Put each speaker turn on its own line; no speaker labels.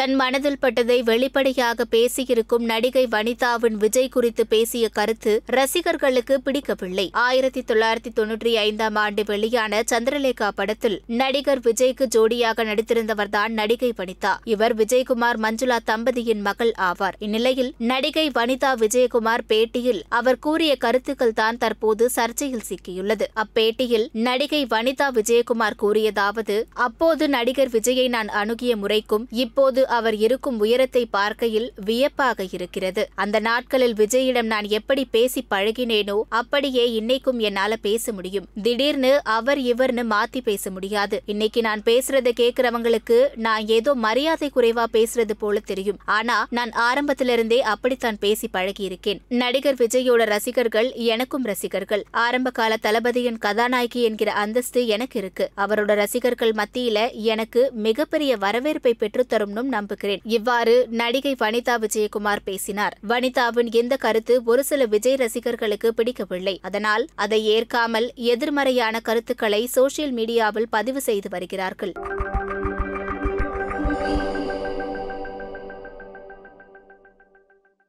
தன் மனதில் பட்டதை வெளிப்படையாக பேசியிருக்கும் நடிகை வனிதாவின் விஜய் குறித்து பேசிய கருத்து ரசிகர்களுக்கு பிடிக்கவில்லை. ஆயிரத்தி தொள்ளாயிரத்தி தொன்னூற்றி ஐந்தாம் ஆண்டு வெளியான சந்திரலேகா படத்தில் நடிகர் விஜய்க்கு ஜோடியாக நடித்திருந்தவர்தான் நடிகை வனிதா. இவர் விஜயகுமார் மஞ்சுளா தம்பதியின் மகள் ஆவார். இந்நிலையில் நடிகை வனிதா விஜயகுமார் பேட்டியில் அவர் கூறிய கருத்துக்கள் தான் தற்போது சர்ச்சையில் சிக்கியுள்ளது. அப்பேட்டியில் நடிகை வனிதா விஜயகுமார் கூறியதாவது அப்போது நடிகர் விஜயை நான் அணுகிய முறைக்கும் இப்போது அவர் இருக்கும் உயரத்தை பார்க்கையில் வியப்பாக இருக்கிறது. அந்த நாட்களில் விஜயிடம் நான் எப்படி பேசி பழகினேனோ அப்படியே இன்னைக்கும் என்னால பேச முடியும். திடீர்னு அவர் இவர்னு மாத்தி பேச முடியாது. இன்னைக்கு நான் பேசுறத கேக்குறவங்களுக்கு நான் ஏதோ மரியாதை குறைவா பேசுறது போல தெரியும். ஆனா நான் ஆரம்பத்திலிருந்தே அப்படித்தான் பேசி பழகியிருக்கேன். நடிகர் விஜயோட ரசிகர்கள் எனக்கும் ரசிகர்கள். ஆரம்ப கால தளபதியின் கதாநாயகி என்கிற அந்தஸ்து எனக்கு இருக்கு. அவரோட ரசிகர்கள் மத்தியில எனக்கு மிகப்பெரிய வரவேற்பை பெற்றுத்தரும்னு நம்புகிறேன் இவ்வாறு நடிகை வனிதா விஜயகுமார் பேசினார். வனிதாவின் இந்த கருத்து ஒரு சில விஜய் ரசிகர்களுக்கு பிடிக்கவில்லை. அதனால் அதை ஏற்காமல் எதிர்மறையான கருத்துக்களை சோசியல் மீடியாவில் பதிவு செய்து வருகிறார்கள்.